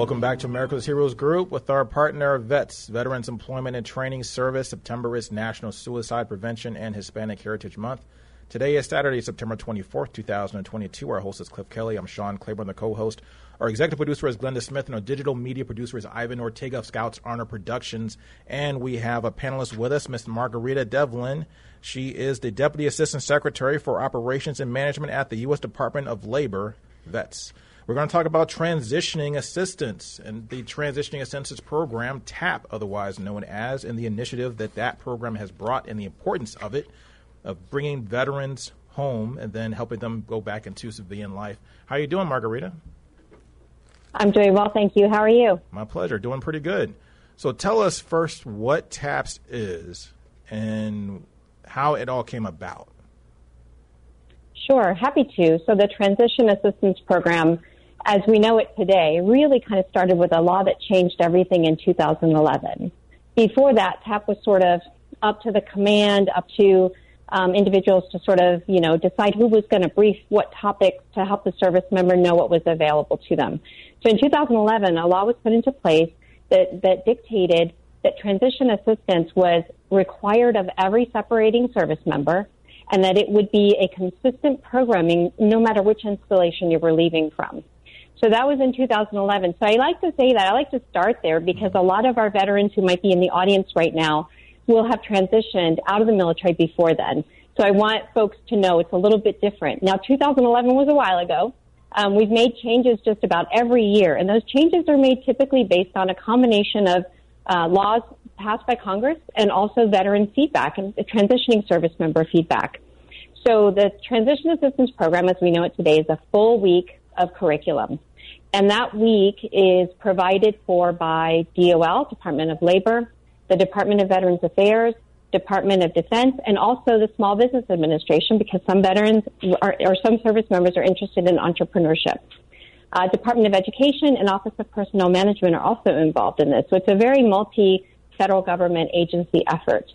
Welcome back to America's Heroes Group with our partner VETS, Veterans Employment and Training Service. September is National Suicide Prevention and Hispanic Heritage Month. Today is Saturday, September 24th, 2022. Our host is Cliff Kelly. I'm Sean Claiborne, the co host. Our executive producer is Glenda Smith, and our digital media producer is Ivan Ortega of Scouts Honor Productions. And we have a panelist with us, Ms. Margarita Devlin. She is the Deputy Assistant Secretary for Operations and Management at the U.S. Department of Labor, VETS. We're going to talk about transitioning assistance and the transitioning assistance program, TAP, otherwise known as, and the initiative that that program has brought and the importance of it, of bringing veterans home and then helping them go back into civilian life. How are you doing, Margarita? I'm doing well, thank you. How are you? My pleasure. Doing pretty good. So tell us first what TAPS is and how it all came about. Sure, happy to. So the Transition Assistance Program as we know it today, really kind of started with a law that changed everything in 2011. Before that, TAP was sort of up to the command, up to um, individuals to sort of, you know, decide who was going to brief what topics to help the service member know what was available to them. So in 2011, a law was put into place that, that dictated that transition assistance was required of every separating service member and that it would be a consistent programming no matter which installation you were leaving from. So that was in 2011. So I like to say that. I like to start there because a lot of our veterans who might be in the audience right now will have transitioned out of the military before then. So I want folks to know it's a little bit different. Now, 2011 was a while ago. Um, we've made changes just about every year, and those changes are made typically based on a combination of uh, laws passed by Congress and also veteran feedback and transitioning service member feedback. So the Transition Assistance Program, as we know it today, is a full week of curriculum. And that week is provided for by DOL, Department of Labor, the Department of Veterans Affairs, Department of Defense, and also the Small Business Administration because some veterans are, or some service members are interested in entrepreneurship. Uh, Department of Education and Office of Personnel Management are also involved in this. So it's a very multi federal government agency effort.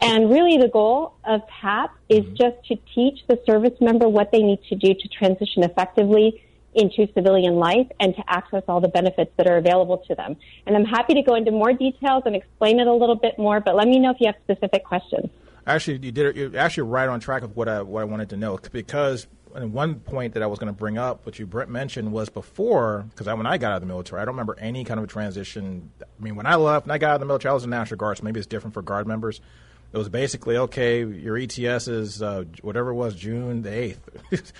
And really the goal of TAP is mm-hmm. just to teach the service member what they need to do to transition effectively into civilian life and to access all the benefits that are available to them. And I'm happy to go into more details and explain it a little bit more, but let me know if you have specific questions. Actually, you did. You're actually right on track of what I what I wanted to know because one point that I was going to bring up, which you Brent mentioned, was before because when I got out of the military, I don't remember any kind of a transition. I mean, when I left, when I got out of the military, I was in National Guard, so maybe it's different for Guard members. It was basically okay. Your ETS is uh, whatever it was, June the eighth.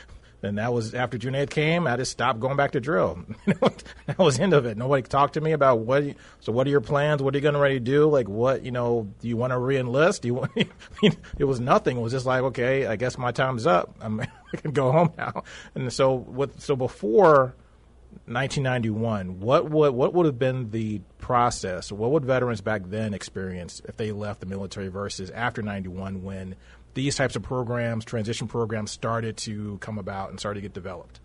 And that was after June 8th came, I just stopped going back to drill. that was end of it. Nobody talked to me about what. You, so, what are your plans? What are you going to ready to do? Like, what you know? Do you want to reenlist? Do you want? I mean, it was nothing. It was just like, okay, I guess my time's up. I'm, I can go home now. And so, with so before 1991, what would what would have been the process? What would veterans back then experience if they left the military versus after 91 when these types of programs, transition programs, started to come about and started to get developed?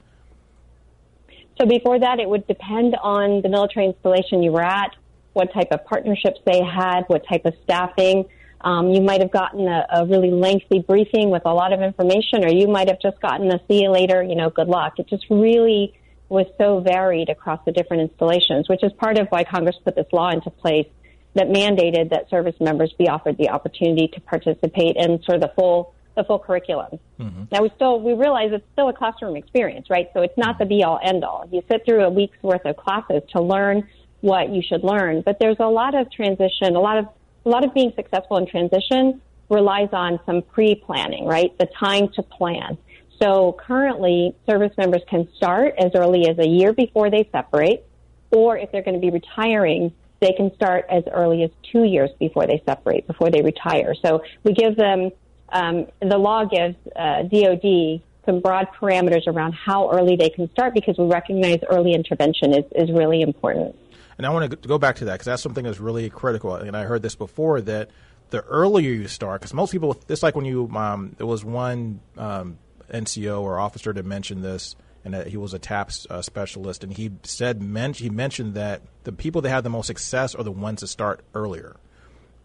So before that, it would depend on the military installation you were at, what type of partnerships they had, what type of staffing. Um, you might have gotten a, a really lengthy briefing with a lot of information, or you might have just gotten a see you later, you know, good luck. It just really was so varied across the different installations, which is part of why Congress put this law into place that mandated that service members be offered the opportunity to participate in sort of the full the full curriculum. Mm-hmm. Now we still we realize it's still a classroom experience, right? So it's not the be all end all. You sit through a week's worth of classes to learn what you should learn, but there's a lot of transition, a lot of a lot of being successful in transition relies on some pre-planning, right? The time to plan. So currently, service members can start as early as a year before they separate, or if they're going to be retiring, they can start as early as two years before they separate, before they retire. So we give them, um, the law gives uh, DOD some broad parameters around how early they can start because we recognize early intervention is, is really important. And I want to go back to that because that's something that's really critical. And I heard this before that the earlier you start, because most people, it's like when you, um, there was one um, NCO or officer to mention this and that he was a TAPS uh, specialist, and he said men- he mentioned that the people that have the most success are the ones that start earlier.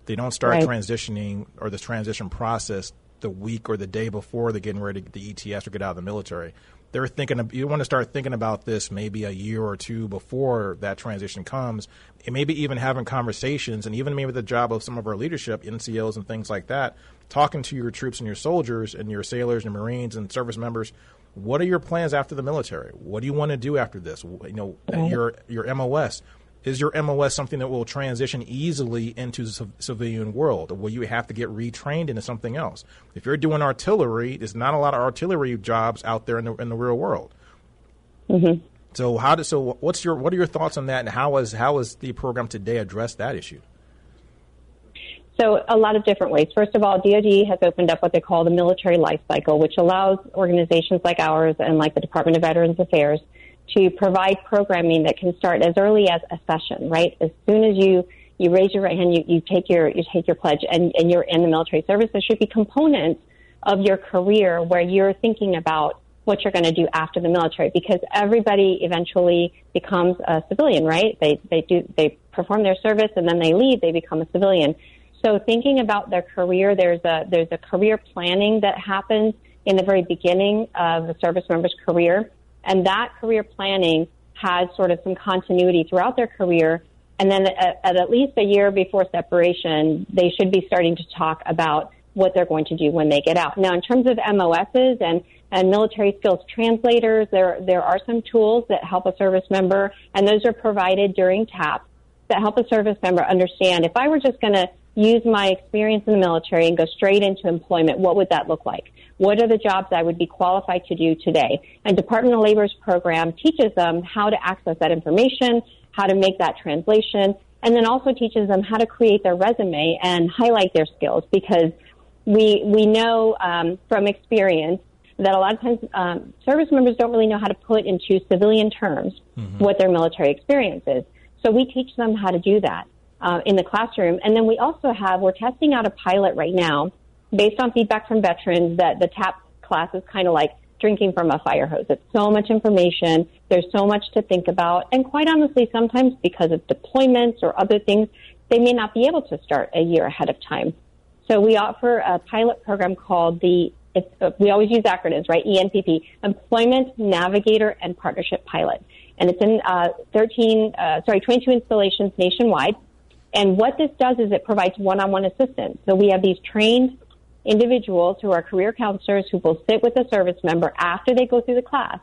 They don't start right. transitioning or the transition process the week or the day before they're getting ready to get the ETS or get out of the military. They're thinking of, you want to start thinking about this maybe a year or two before that transition comes, and maybe even having conversations, and even maybe the job of some of our leadership, NCOs and things like that, talking to your troops and your soldiers and your sailors and Marines and service members what are your plans after the military? What do you want to do after this? You know, mm-hmm. your your MOS is your MOS something that will transition easily into the civilian world, or will you have to get retrained into something else? If you're doing artillery, there's not a lot of artillery jobs out there in the in the real world. Mm-hmm. So how does so what's your what are your thoughts on that, and how is how is the program today address that issue? So a lot of different ways. First of all, DoD has opened up what they call the military life cycle, which allows organizations like ours and like the Department of Veterans Affairs to provide programming that can start as early as a session, right? As soon as you you raise your right hand, you, you take your you take your pledge, and, and you're in the military service. There should be components of your career where you're thinking about what you're going to do after the military, because everybody eventually becomes a civilian, right? They they do they perform their service and then they leave, they become a civilian. So thinking about their career, there's a there's a career planning that happens in the very beginning of the service member's career, and that career planning has sort of some continuity throughout their career. And then at, at, least a year before separation, they should be starting to talk about what they're going to do when they get out. Now, in terms of MOSs and, and military skills translators, there, there are some tools that help a service member, and those are provided during TAP that help a service member understand if I were just going to use my experience in the military and go straight into employment, what would that look like? What are the jobs I would be qualified to do today? And Department of Labor's program teaches them how to access that information, how to make that translation, and then also teaches them how to create their resume and highlight their skills because we we know um, from experience that a lot of times um, service members don't really know how to put into civilian terms mm-hmm. what their military experience is. So we teach them how to do that uh, in the classroom. And then we also have, we're testing out a pilot right now based on feedback from veterans that the TAP class is kind of like drinking from a fire hose. It's so much information. There's so much to think about. And quite honestly, sometimes because of deployments or other things, they may not be able to start a year ahead of time. So we offer a pilot program called the, uh, we always use acronyms, right? ENPP, Employment Navigator and Partnership Pilot. And it's in uh, 13, uh, sorry, 22 installations nationwide. And what this does is it provides one-on-one assistance. So we have these trained individuals who are career counselors who will sit with a service member after they go through the class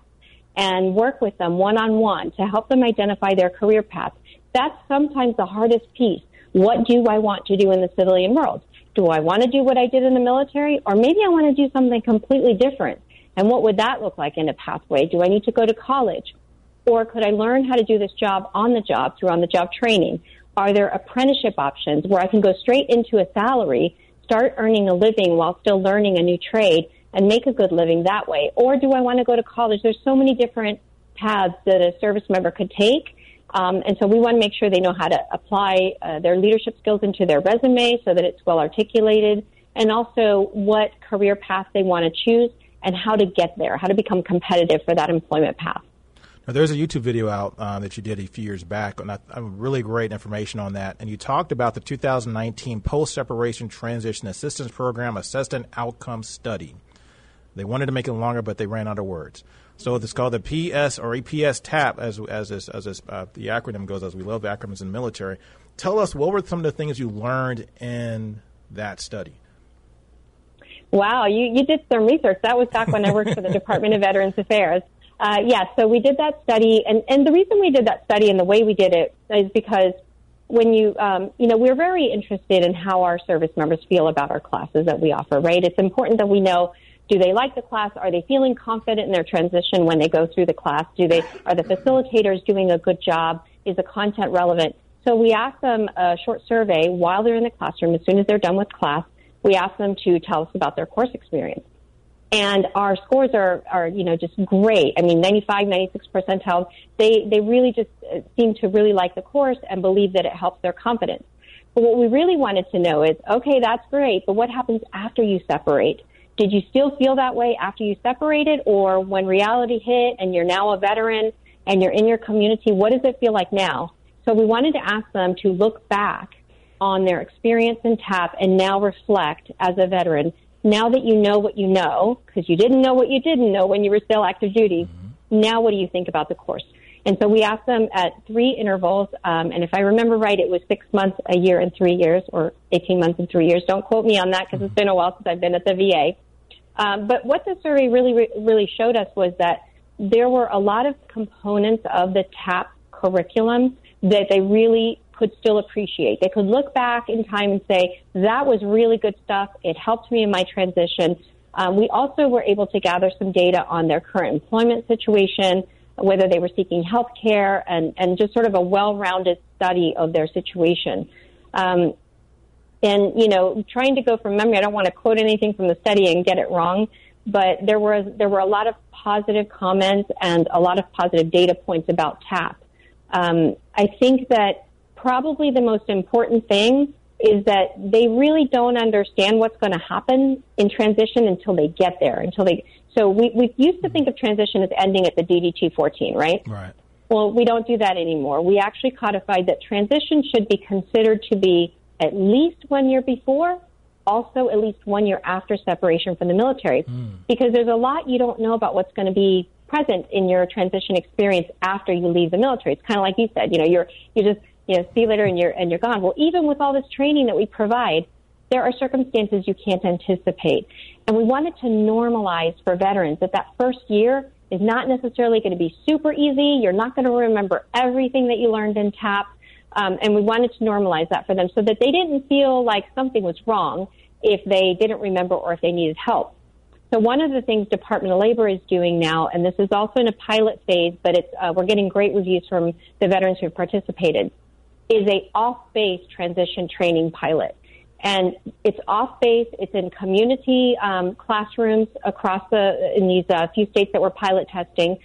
and work with them one-on-one to help them identify their career path. That's sometimes the hardest piece. What do I want to do in the civilian world? Do I want to do what I did in the military? Or maybe I want to do something completely different. And what would that look like in a pathway? Do I need to go to college? Or could I learn how to do this job on the job through on the job training? Are there apprenticeship options where I can go straight into a salary, start earning a living while still learning a new trade and make a good living that way? Or do I want to go to college? There's so many different paths that a service member could take. Um, and so we want to make sure they know how to apply uh, their leadership skills into their resume so that it's well articulated and also what career path they want to choose and how to get there, how to become competitive for that employment path. Now, there's a YouTube video out uh, that you did a few years back, and I, I, really great information on that. And you talked about the 2019 Post Separation Transition Assistance Program Assessment Outcome Study. They wanted to make it longer, but they ran out of words. So it's called the PS or EPS TAP, as as this, as this, uh, the acronym goes. As we love acronyms in the military. Tell us what were some of the things you learned in that study. Wow, you, you did some research. That was back when I worked for the Department of Veterans Affairs. Uh, yeah, so we did that study, and, and the reason we did that study and the way we did it is because when you, um, you know, we're very interested in how our service members feel about our classes that we offer, right? It's important that we know do they like the class? Are they feeling confident in their transition when they go through the class? Do they, are the facilitators doing a good job? Is the content relevant? So we ask them a short survey while they're in the classroom. As soon as they're done with class, we ask them to tell us about their course experience. And our scores are, are, you know, just great. I mean, 95, 96 percentile. They, they really just uh, seem to really like the course and believe that it helps their confidence. But what we really wanted to know is, okay, that's great, but what happens after you separate? Did you still feel that way after you separated or when reality hit and you're now a veteran and you're in your community, what does it feel like now? So we wanted to ask them to look back on their experience in TAP and now reflect as a veteran. Now that you know what you know, because you didn't know what you didn't know when you were still active duty, mm-hmm. now what do you think about the course? And so we asked them at three intervals, um, and if I remember right, it was six months, a year, and three years, or 18 months and three years. Don't quote me on that because it's been a while since I've been at the VA. Um, but what the survey really, really showed us was that there were a lot of components of the TAP curriculum that they really could still appreciate. They could look back in time and say, that was really good stuff. It helped me in my transition. Um, we also were able to gather some data on their current employment situation, whether they were seeking health care, and, and just sort of a well-rounded study of their situation. Um, and, you know, trying to go from memory, I don't want to quote anything from the study and get it wrong, but there were, there were a lot of positive comments and a lot of positive data points about TAP. Um, I think that probably the most important thing is that they really don't understand what's going to happen in transition until they get there, until they, so we, we used to think of transition as ending at the DD 14, right? Right. Well, we don't do that anymore. We actually codified that transition should be considered to be at least one year before, also at least one year after separation from the military, mm. because there's a lot you don't know about what's going to be present in your transition experience after you leave the military. It's kind of like you said, you know, you're you just you know see you later and you're and you're gone. Well, even with all this training that we provide, there are circumstances you can't anticipate. And we wanted to normalize for veterans that that first year is not necessarily going to be super easy. You're not going to remember everything that you learned in TAP. Um, and we wanted to normalize that for them so that they didn't feel like something was wrong if they didn't remember or if they needed help. So one of the things Department of Labor is doing now, and this is also in a pilot phase, but it's, uh, we're getting great reviews from the veterans who have participated, is a off-base transition training pilot and it's off base. It's in community um, classrooms across the in these uh, few states that we're pilot testing,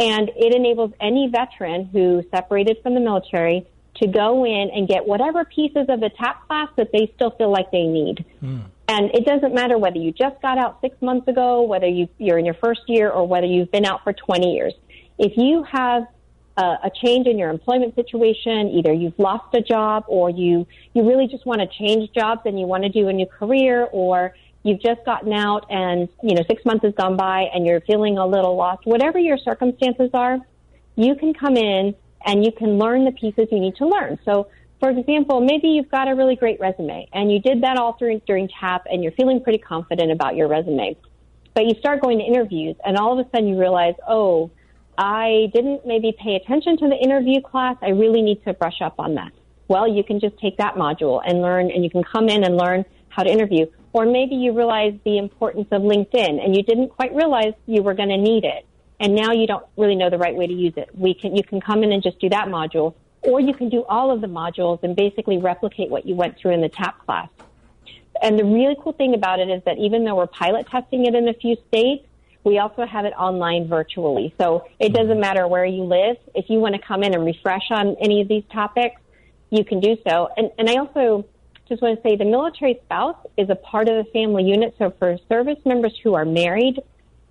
and it enables any veteran who separated from the military to go in and get whatever pieces of the TAP class that they still feel like they need. Mm. And it doesn't matter whether you just got out six months ago, whether you, you're in your first year, or whether you've been out for 20 years. If you have a, a change in your employment situation, either you've lost a job or you, you really just want to change jobs and you want to do a new career or you've just gotten out and, you know, six months has gone by and you're feeling a little lost, whatever your circumstances are, you can come in and you can learn the pieces you need to learn. So, for example, maybe you've got a really great resume and you did that all through during TAP and you're feeling pretty confident about your resume. But you start going to interviews and all of a sudden you realize, oh, I didn't maybe pay attention to the interview class. I really need to brush up on that. Well, you can just take that module and learn, and you can come in and learn how to interview. Or maybe you realize the importance of LinkedIn and you didn't quite realize you were going to need it. And now you don't really know the right way to use it. We can, you can come in and just do that module, or you can do all of the modules and basically replicate what you went through in the TAP class. And the really cool thing about it is that even though we're pilot testing it in a few states, we also have it online virtually. So it doesn't matter where you live. If you want to come in and refresh on any of these topics, you can do so. And, and I also just want to say the military spouse is a part of the family unit. So for service members who are married,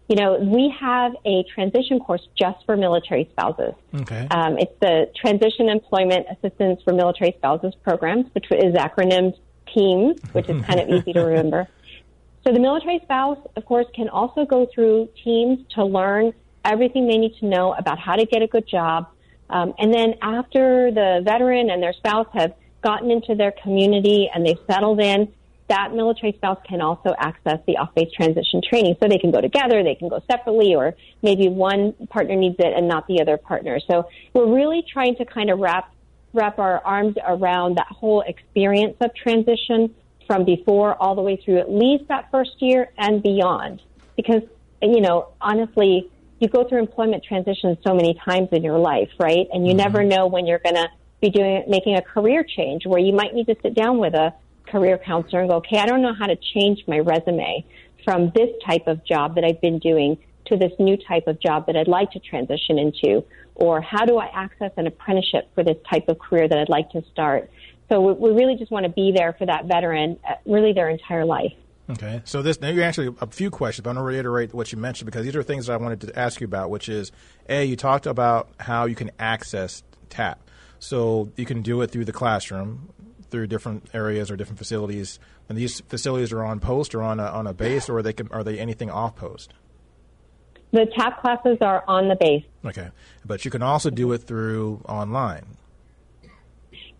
you know, we have a transition course just for military spouses. Okay. Um, it's the Transition Employment Assistance for Military Spouses programs, which is acronymed TEAMS, which is kind of easy to remember. So the military spouse, of course, can also go through TEAMS to learn everything they need to know about how to get a good job. Um, and then after the veteran and their spouse have gotten into their community and they've settled in, that military spouse can also access the off-base transition training. So they can go together, they can go separately, or maybe one partner needs it and not the other partner. So we're really trying to kind of wrap wrap our arms around that whole experience of transition from before all the way through at least that first year and beyond. Because, you know, honestly, you go through employment transitions so many times in your life, right? And you mm-hmm. never know when you're going to be doing making a career change where you might need to sit down with a career counselor and go, okay, I don't know how to change my resume from this type of job that I've been doing to this new type of job that I'd like to transition into, or how do I access an apprenticeship for this type of career that I'd like to start. So we, really just want to be there for that veteran, uh, really their entire life. Okay, so this now you actually a few questions. But I'm going to reiterate what you mentioned because these are things that I wanted to ask you about. Which is, a you talked about how you can access TAP, so you can do it through the classroom, through different areas or different facilities. And these facilities are on post or on a, on a base, or are they are they anything off post? The TAP classes are on the base. Okay, but you can also do it through online.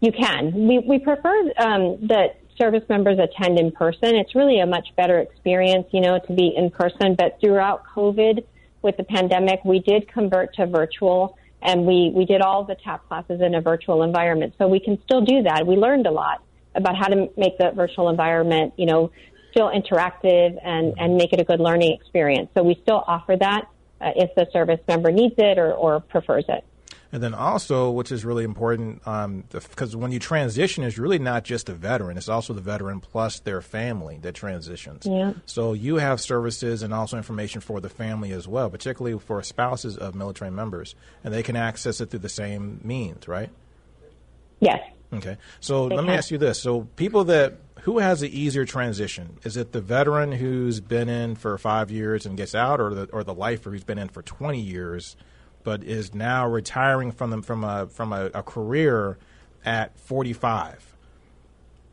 You can. We we prefer um, that service members attend in person. It's really a much better experience, you know, to be in person. But throughout COVID, with the pandemic, we did convert to virtual and we, we did all the TAP classes in a virtual environment. So we can still do that. We learned a lot about how to make the virtual environment, you know, still interactive and, and make it a good learning experience. So we still offer that uh, if the service member needs it or, or prefers it. And then also, which is really important, because um, when you transition, it's really not just a veteran; it's also the veteran plus their family that transitions. Yeah. So you have services and also information for the family as well, particularly for spouses of military members, and they can access it through the same means, right? Yes. Okay. So they let can. me ask you this: so people that who has the easier transition? Is it the veteran who's been in for five years and gets out, or the or the lifer who's been in for twenty years? But is now retiring from them from a from a, a career at 45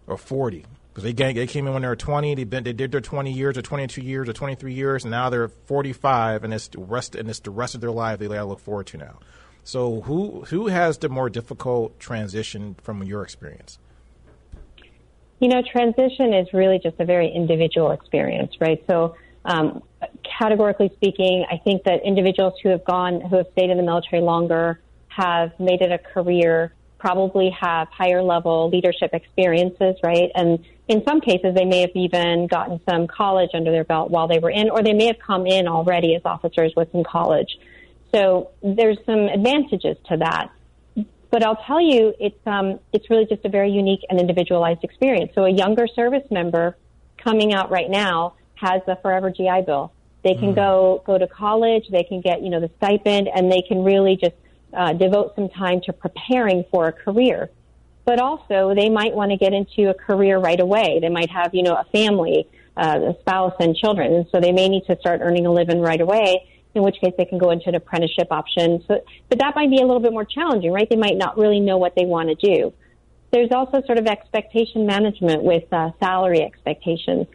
or 40 because they, they came in when they were 20 they been they did their 20 years or 22 years or 23 years and now they're 45 and it's the rest and it's the rest of their life they gotta look forward to now. So who who has the more difficult transition from your experience? You know transition is really just a very individual experience right? So um, categorically speaking, I think that individuals who have gone, who have stayed in the military longer, have made it a career, probably have higher level leadership experiences, right? And in some cases, they may have even gotten some college under their belt while they were in, or they may have come in already as officers with some college. So there's some advantages to that. But I'll tell you, it's um, it's really just a very unique and individualized experience. So a younger service member coming out right now has the forever GI Bill. They can mm. go go to college. They can get you know the stipend, and they can really just uh, devote some time to preparing for a career. But also, they might want to get into a career right away. They might have you know a family, uh, a spouse, and children, and so they may need to start earning a living right away. In which case, they can go into an apprenticeship option. So, but that might be a little bit more challenging, right? They might not really know what they want to do. There's also sort of expectation management with uh, salary expectations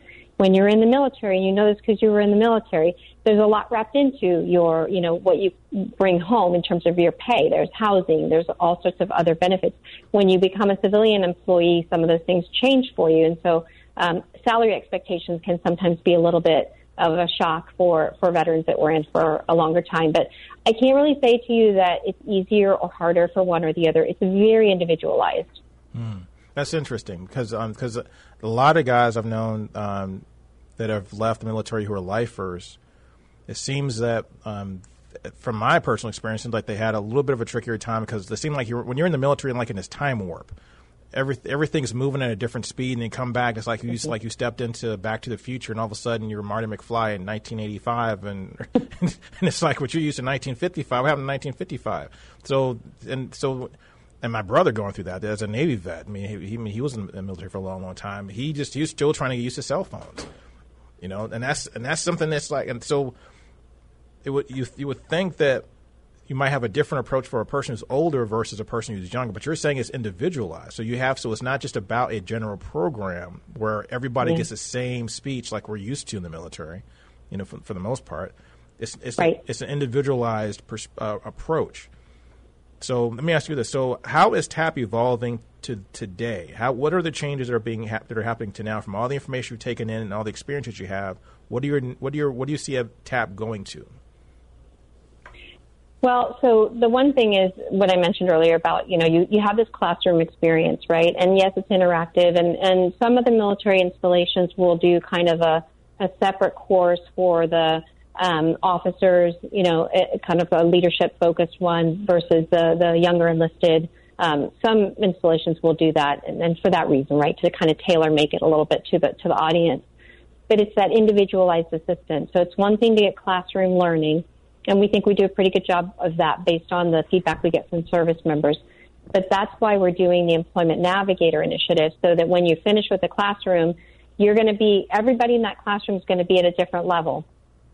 when you're in the military, and you know this because you were in the military, there's a lot wrapped into your, you know, what you bring home in terms of your pay. There's housing, there's all sorts of other benefits. When you become a civilian employee, some of those things change for you. And so, um, salary expectations can sometimes be a little bit of a shock for, for veterans that were in for a longer time. But I can't really say to you that it's easier or harder for one or the other. It's very individualized. Mm. That's interesting because because um, a lot of guys I've known um, that have left the military who are lifers, it seems that um, from my personal experience, it seems like they had a little bit of a trickier time because it seemed like you're, when you're in the military and like in this time warp, every, everything's moving at a different speed, and then come back. It's like you mm-hmm. like you stepped into Back to the Future, and all of a sudden you're Marty McFly in 1985, and and it's like what you used in 1955. What happened in 1955? So and so and my brother going through that as a Navy vet. I mean, he, he, he was in the military for a long, long time. He just he was still trying to get used to cell phones you know, and that's and that's something that's like, and so it would you you would think that you might have a different approach for a person who's older versus a person who's younger, but you're saying it's individualized. So you have so it's not just about a general program where everybody yeah. gets the same speech like we're used to in the military, you know, for, for the most part. It's it's right. a, it's an individualized pers- uh, approach. So let me ask you this: So how is TAP evolving to today? How what are the changes that are being ha- that are happening to now from all the information you've taken in and all the experiences you have? What do your what do your what do you see a TAP going to? Well, so the one thing is what I mentioned earlier about, you know, you, you have this classroom experience, right? And yes, it's interactive and, and some of the military installations will do kind of a, a separate course for the um, officers, you know, kind of a leadership focused one versus the, the younger enlisted Um, some installations will do that, and, and for that reason, right, to kind of tailor make it a little bit to the to the audience. But it's that individualized assistance. So it's one thing to get classroom learning, and we think we do a pretty good job of that based on the feedback we get from service members. But that's why we're doing the Employment Navigator initiative, so that when you finish with the classroom, you're going to be everybody in that classroom is going to be at a different level.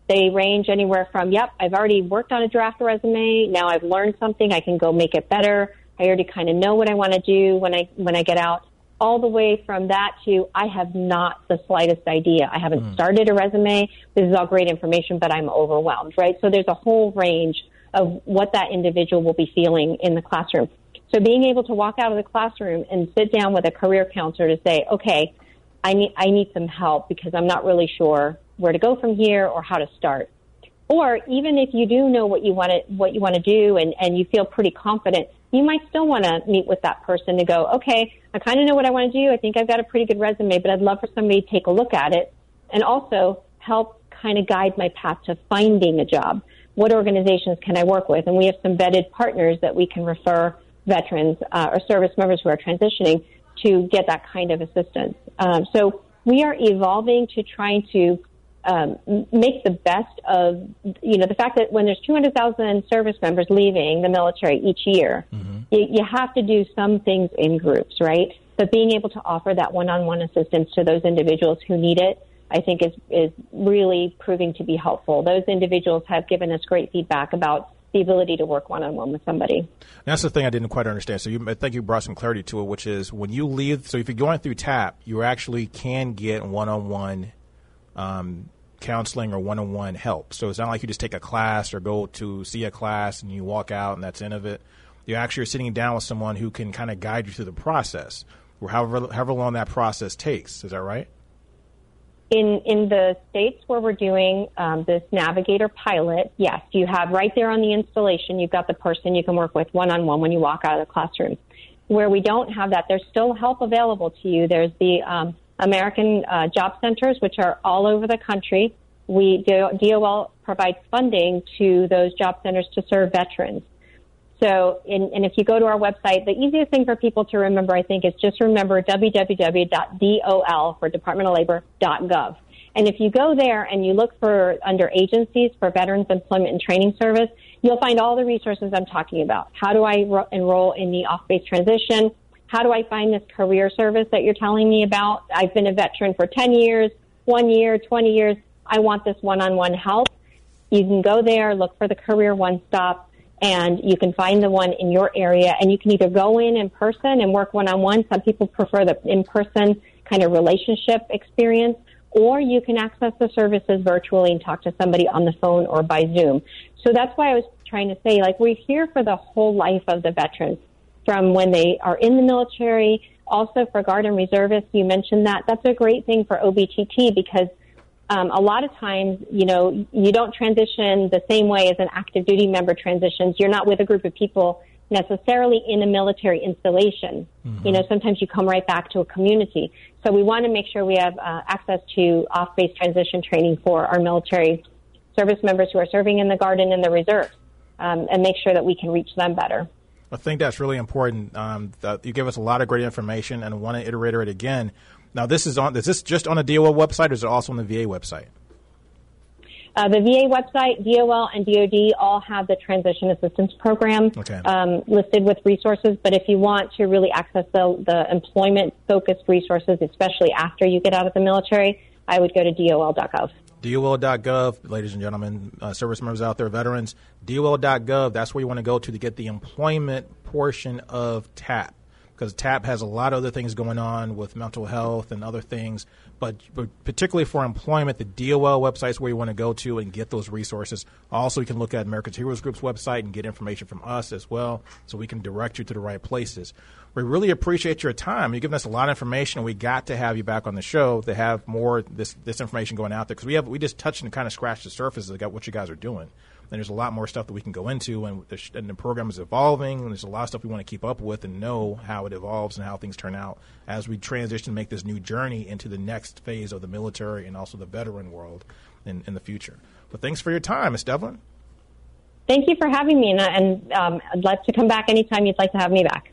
They range anywhere from, yep, I've already worked on a draft resume. Now I've learned something. I can go make it better. I already kind of know what I want to do when I, when I get out all the way from that to I have not the slightest idea. I haven't mm. started a resume. This is all great information, but I'm overwhelmed, right? So there's a whole range of what that individual will be feeling in the classroom. So being able to walk out of the classroom and sit down with a career counselor to say, okay, I need, I need some help because I'm not really sure where to go from here or how to start. Or even if you do know what you want to, what you want to do and, and you feel pretty confident, you might still want to meet with that person to go, okay, I kind of know what I want to do. I think I've got a pretty good resume, but I'd love for somebody to take a look at it and also help kind of guide my path to finding a job. What organizations can I work with? And we have some vetted partners that we can refer veterans uh, or service members who are transitioning to get that kind of assistance. Um, so we are evolving to trying to um, make the best of you know the fact that when there's 200,000 service members leaving the military each year, mm-hmm. you, you have to do some things in groups, right? But being able to offer that one-on-one assistance to those individuals who need it, I think is is really proving to be helpful. Those individuals have given us great feedback about the ability to work one on one with somebody. That's the thing I didn't quite understand. So you, I think you brought some clarity to it, which is when you leave. So if you're going through TAP, you actually can get one on one counseling or one on one help. So it's not like you just take a class or go to see a class and you walk out and that's the end of it. You actually are sitting down with someone who can kind of guide you through the process, or however however long that process takes. Is that right? In in the states where we're doing um, this navigator pilot, yes, you have right there on the installation, you've got the person you can work with one on one when you walk out of the classroom. Where we don't have that, there's still help available to you. There's the um, American uh, Job Centers, which are all over the country. We DOL provides funding to those job centers to serve veterans. So, in, and if you go to our website, the easiest thing for people to remember, I think, is just remember www.dol for Department of Labor.gov. And if you go there and you look for under agencies for Veterans Employment and Training Service, you'll find all the resources I'm talking about. How do I ro- enroll in the off-base transition? How do I find this career service that you're telling me about? I've been a veteran for 10 years, one year, 20 years. I want this one-on-one help. You can go there, look for the CareerOneStop and you can find the one in your area and you can either go in in person and work one on one. Some people prefer the in person kind of relationship experience or you can access the services virtually and talk to somebody on the phone or by Zoom. So that's why I was trying to say, like, we're here for the whole life of the veterans from when they are in the military, also for Guard and Reservists. You mentioned that. That's a great thing for OBTT because um, a lot of times, you know, you don't transition the same way as an active duty member transitions. You're not with a group of people necessarily in a military installation. Mm-hmm. You know, sometimes you come right back to a community. So we want to make sure we have uh, access to off-base transition training for our military service members who are serving in the Guard and in the reserves, um, and make sure that we can reach them better. I think that's really important. Um, you give us a lot of great information, and I want to iterate it again. Now, this is on. Is this just on the DOL website, or is it also on the VA website? Uh, the VA website, DOL, and DoD all have the transition assistance program okay. um, listed with resources. But if you want to really access the, the employment focused resources, especially after you get out of the military, I would go to dol.gov. DOL.gov, ladies and gentlemen, uh, service members out there, veterans, DOL.gov, that's where you want to go to to get the employment portion of TAP because TAP has a lot of other things going on with mental health and other things. But, but particularly for employment, the DOL website is where you want to go to and get those resources. Also, you can look at American Heroes Group's website and get information from us as well, so we can direct you to the right places. We really appreciate your time. You've given us a lot of information, we got to have you back on the show to have more this this information going out there because we have we just touched and kind of scratched the surface of what you guys are doing. And there's a lot more stuff that we can go into, and the, sh- and the program is evolving. And there's a lot of stuff we want to keep up with and know how it evolves and how things turn out as we transition, make this new journey into the next phase of the military and also the veteran world in, in the future. But thanks for your time, Ms. Devlin. Thank you for having me, and, and um, I'd love to come back anytime you'd like to have me back.